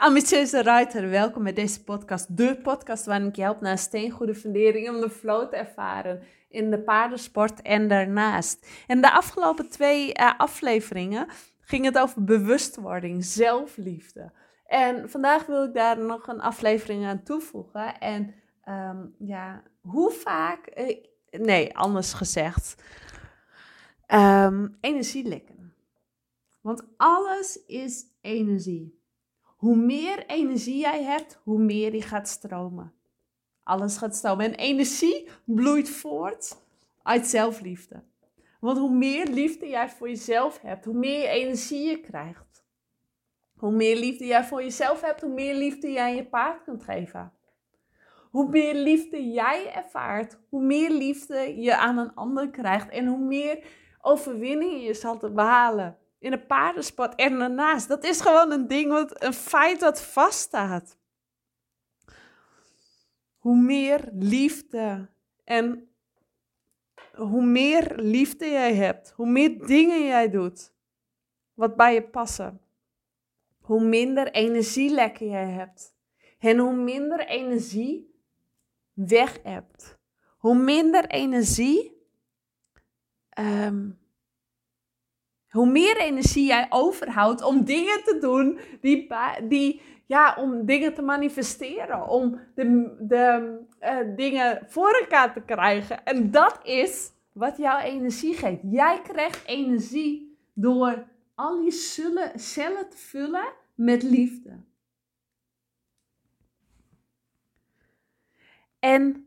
Ambitieuze Ruiter, welkom bij deze podcast. De podcast waarin ik je help naar een steengoede fundering om de flow te ervaren in de paardensport en daarnaast. En de afgelopen twee uh, afleveringen ging het over bewustwording, zelfliefde. En vandaag wil ik daar nog een aflevering aan toevoegen. En um, ja, hoe vaak, uh, nee, anders gezegd, um, energielekken. Want alles is energie. Hoe meer energie jij hebt, hoe meer die gaat stromen. Alles gaat stromen. En energie bloeit voort uit zelfliefde. Want hoe meer liefde jij voor jezelf hebt, hoe meer energie je krijgt. Hoe meer liefde jij voor jezelf hebt, hoe meer liefde jij je paard kunt geven. Hoe meer liefde jij ervaart, hoe meer liefde je aan een ander krijgt en hoe meer overwinningen je zal te behalen in een paardensport en daarnaast. Dat is gewoon een ding, wat, een feit dat vaststaat. Hoe meer liefde en hoe meer liefde jij hebt, hoe meer dingen jij doet wat bij je passen, hoe minder energielekken jij hebt. En hoe minder energie weg hebt. Hoe minder energie um, hoe meer energie jij overhoudt om dingen te doen, die, die, ja, om dingen te manifesteren, om de, de uh, dingen voor elkaar te krijgen. En dat is wat jouw energie geeft. Jij krijgt energie door al je cellen te vullen met liefde. En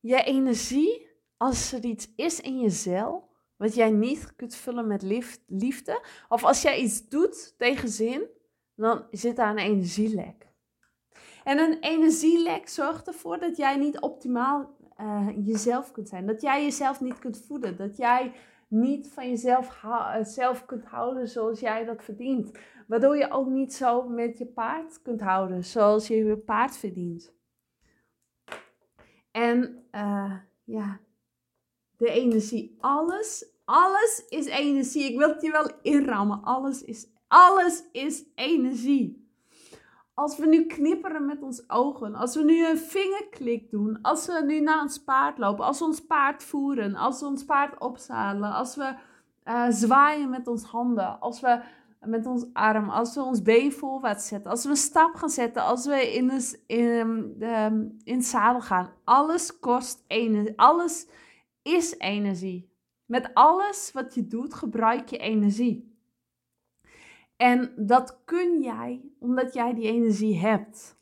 je energie, als er iets is in je cel, wat jij niet kunt vullen met liefde. Of als jij iets doet tegen zin, dan zit daar een energielek. En een energielek zorgt ervoor dat jij niet optimaal uh, jezelf kunt zijn. Dat jij jezelf niet kunt voeden. Dat jij niet van jezelf zelf kunt houden zoals jij dat verdient. Waardoor je ook niet zo met je paard kunt houden zoals je je paard verdient. En uh, ja, de energie. Alles, alles is energie. Ik wil het je wel inrammen. Alles is, alles is energie. Als we nu knipperen met ons ogen, als we nu een vingerklik doen, als we nu naar ons paard lopen, als we ons paard voeren, als we ons paard opzadelen, als we uh, zwaaien met ons handen, als we met ons arm, als we ons been voorwaarts zetten, als we een stap gaan zetten, als we in, een, in, in, in het zadel gaan. Alles kost energie. Alles is energie. Met alles wat je doet, gebruik je energie. En dat kun jij omdat jij die energie hebt.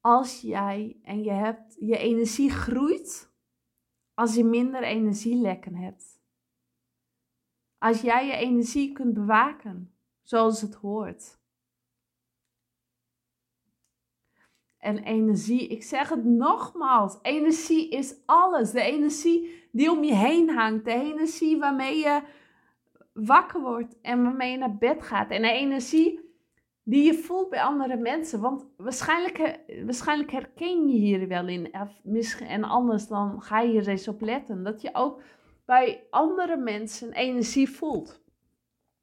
Als jij en je hebt je energie groeit als je minder energielekken hebt. Als jij je energie kunt bewaken zoals het hoort. En energie. Ik zeg het nogmaals, energie is alles. De energie die om je heen hangt, de energie waarmee je wakker wordt en waarmee je naar bed gaat. En de energie die je voelt bij andere mensen. Want waarschijnlijk, waarschijnlijk herken je hier wel in. En anders dan ga je er eens op letten. Dat je ook bij andere mensen energie voelt.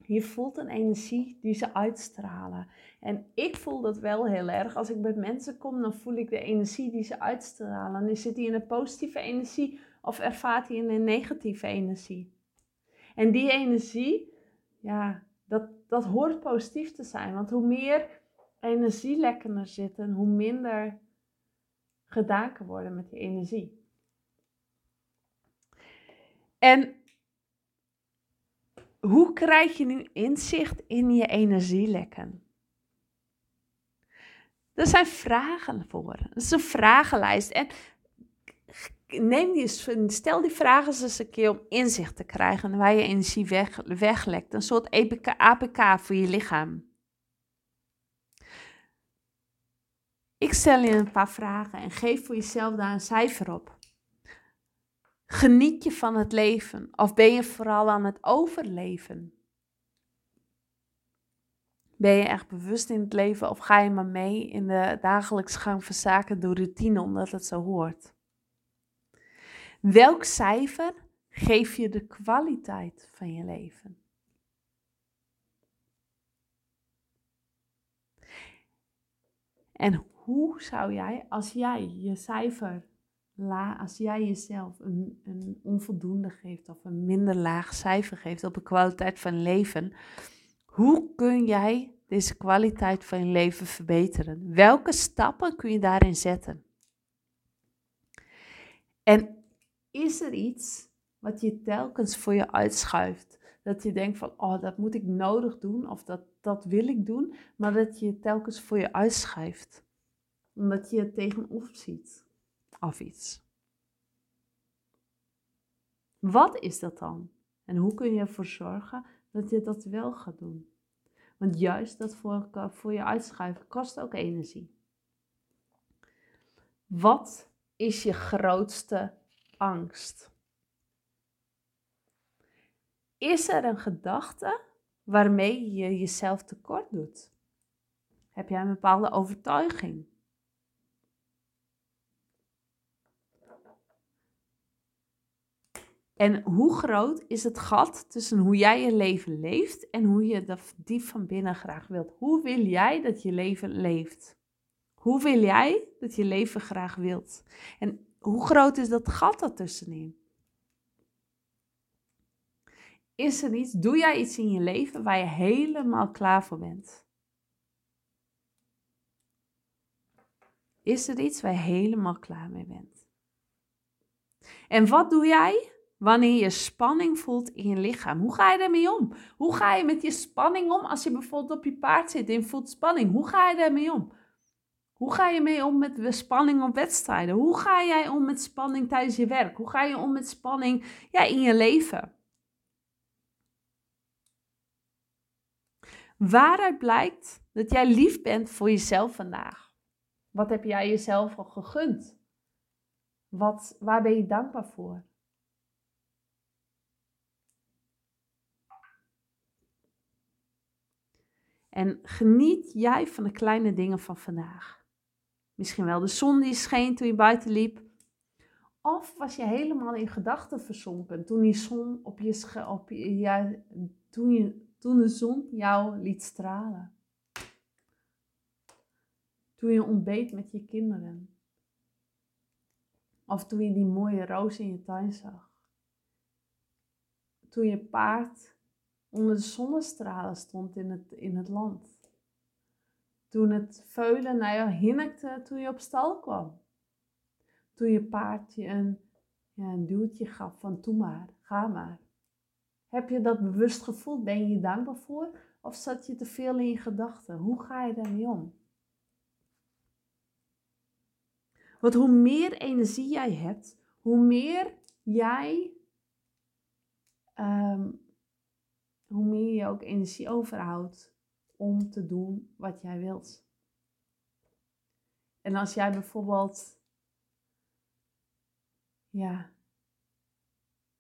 Je voelt een energie die ze uitstralen. En ik voel dat wel heel erg. Als ik bij mensen kom, dan voel ik de energie die ze uitstralen. Dan zit die in een positieve energie of ervaart hij in een negatieve energie. En die energie, ja, dat, dat hoort positief te zijn. Want hoe meer energielekken er zitten, hoe minder gedaan kan worden met die energie. En hoe krijg je nu inzicht in je energielekken? Er zijn vragen voor. Het is een vragenlijst. En neem die, stel die vragen eens een keer om inzicht te krijgen waar je energie weg, weglekt. Een soort APK, APK voor je lichaam. Ik stel je een paar vragen en geef voor jezelf daar een cijfer op. Geniet je van het leven of ben je vooral aan het overleven? Ben je echt bewust in het leven of ga je maar mee in de dagelijks gang van zaken door routine omdat het zo hoort? Welk cijfer geef je de kwaliteit van je leven? En hoe zou jij, als jij je cijfer la, als jij jezelf een, een onvoldoende geeft of een minder laag cijfer geeft op de kwaliteit van leven, hoe kun jij deze kwaliteit van je leven verbeteren? Welke stappen kun je daarin zetten? En is er iets wat je telkens voor je uitschuift? Dat je denkt van, oh, dat moet ik nodig doen of dat, dat wil ik doen, maar dat je telkens voor je uitschuift. Omdat je het tegenop ziet of iets. Wat is dat dan? En hoe kun je ervoor zorgen dat je dat wel gaat doen? Want juist dat voor, voor je uitschuiven kost ook energie. Wat is je grootste angst? Is er een gedachte waarmee je jezelf tekort doet? Heb jij een bepaalde overtuiging? En hoe groot is het gat tussen hoe jij je leven leeft en hoe je dat diep van binnen graag wilt? Hoe wil jij dat je leven leeft? Hoe wil jij dat je leven graag wilt? En hoe groot is dat gat ertussenin? Is er iets, doe jij iets in je leven waar je helemaal klaar voor bent? Is er iets waar je helemaal klaar mee bent? En wat doe jij wanneer je spanning voelt in je lichaam? Hoe ga je daarmee om? Hoe ga je met je spanning om als je bijvoorbeeld op je paard zit en voelt spanning? Hoe ga je daarmee om? Hoe ga je mee om met spanning op wedstrijden? Hoe ga jij om met spanning tijdens je werk? Hoe ga je om met spanning ja, in je leven? Waaruit blijkt dat jij lief bent voor jezelf vandaag? Wat heb jij jezelf al gegund? Wat, waar ben je dankbaar voor? En geniet jij van de kleine dingen van vandaag. Misschien wel de zon die scheen toen je buiten liep. Of was je helemaal in gedachten verzonken toen, die zon op je, op je, toen, je, toen de zon jou liet stralen. Toen je ontbeet met je kinderen. Of toen je die mooie roos in je tuin zag. Toen je paard onder de zonnestralen stond in het, in het land. Toen het veulen naar jou hinnikte toen je op stal kwam. Toen je paardje een, ja, een duwtje gaf van toe maar, ga maar. Heb je dat bewust gevoeld? Ben je dankbaar voor? Of zat je te veel in je gedachten? Hoe ga je daarmee om? Want hoe meer energie jij hebt, hoe meer jij, um, hoe meer je ook energie overhoudt om te doen wat jij wilt. En als jij bijvoorbeeld, ja,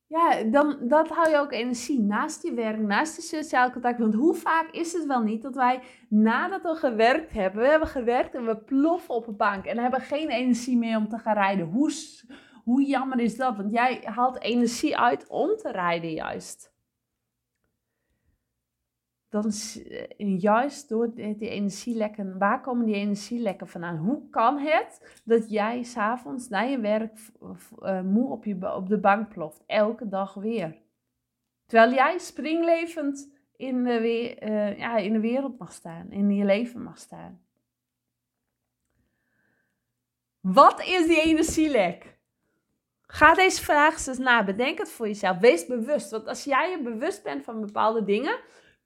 ja, dan dat hou je ook energie naast je werk, naast de sociale contact. Want hoe vaak is het wel niet dat wij nadat we gewerkt hebben, we hebben gewerkt en we ploffen op een bank en hebben geen energie meer om te gaan rijden. Hoe, hoe jammer is dat? Want jij haalt energie uit om te rijden juist dan eh, juist door die energielekken, waar komen die energielekken vandaan? Hoe kan het dat jij s'avonds na je werk uh, moe op, je, op de bank ploft, elke dag weer? Terwijl jij springlevend in de, uh, ja, in de wereld mag staan, in je leven mag staan. Wat is die energielek? Ga deze vraag eens na. Bedenk het voor jezelf. Wees bewust. Want als jij je bewust bent van bepaalde dingen,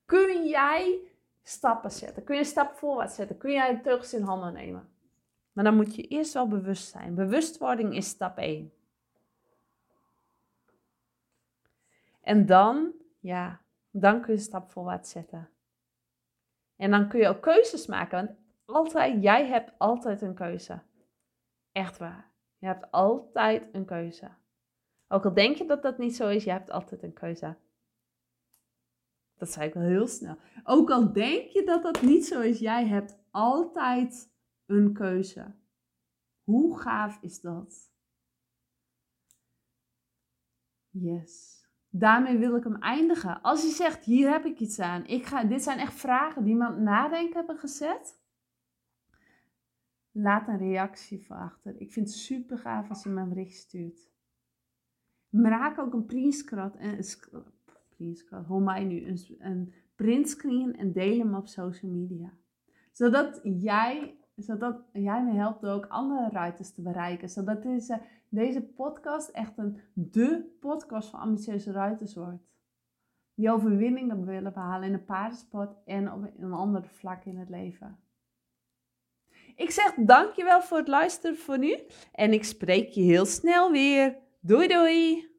kun jij stappen zetten. Kun je een stap voorwaarts zetten. Kun jij de teugels in handen nemen. Maar dan moet je eerst wel bewust zijn. Bewustwording is stap 1. En dan, ja, dan kun je een stap voorwaarts zetten. En dan kun je ook keuzes maken. Want altijd, jij hebt altijd een keuze. Echt waar. Je hebt altijd een keuze. Ook al denk je dat dat niet zo is, je hebt altijd een keuze. Dat zei ik wel heel snel. Ook al denk je dat dat niet zo is, jij hebt altijd een keuze. Hoe gaaf is dat? Yes. Daarmee wil ik hem eindigen. Als je zegt, hier heb ik iets aan. Ik ga, dit zijn echt vragen die me aan het nadenken hebben gezet. laat een reactie voor achter. Ik vind het super gaaf als je me een bericht stuurt. Maak ook een printscreen, hoe mij nu, een, een printscreen en deel hem op social media. Zodat jij, zodat jij me helpt ook andere ruiters te bereiken. Zodat deze, deze podcast echt een de podcast van ambitieuze ruiters wordt. Die overwinningen willen behalen in de paardensport en op een ander vlak in het leven. Ik zeg dankjewel voor het luisteren voor nu en ik spreek je heel snel weer. Doei doei!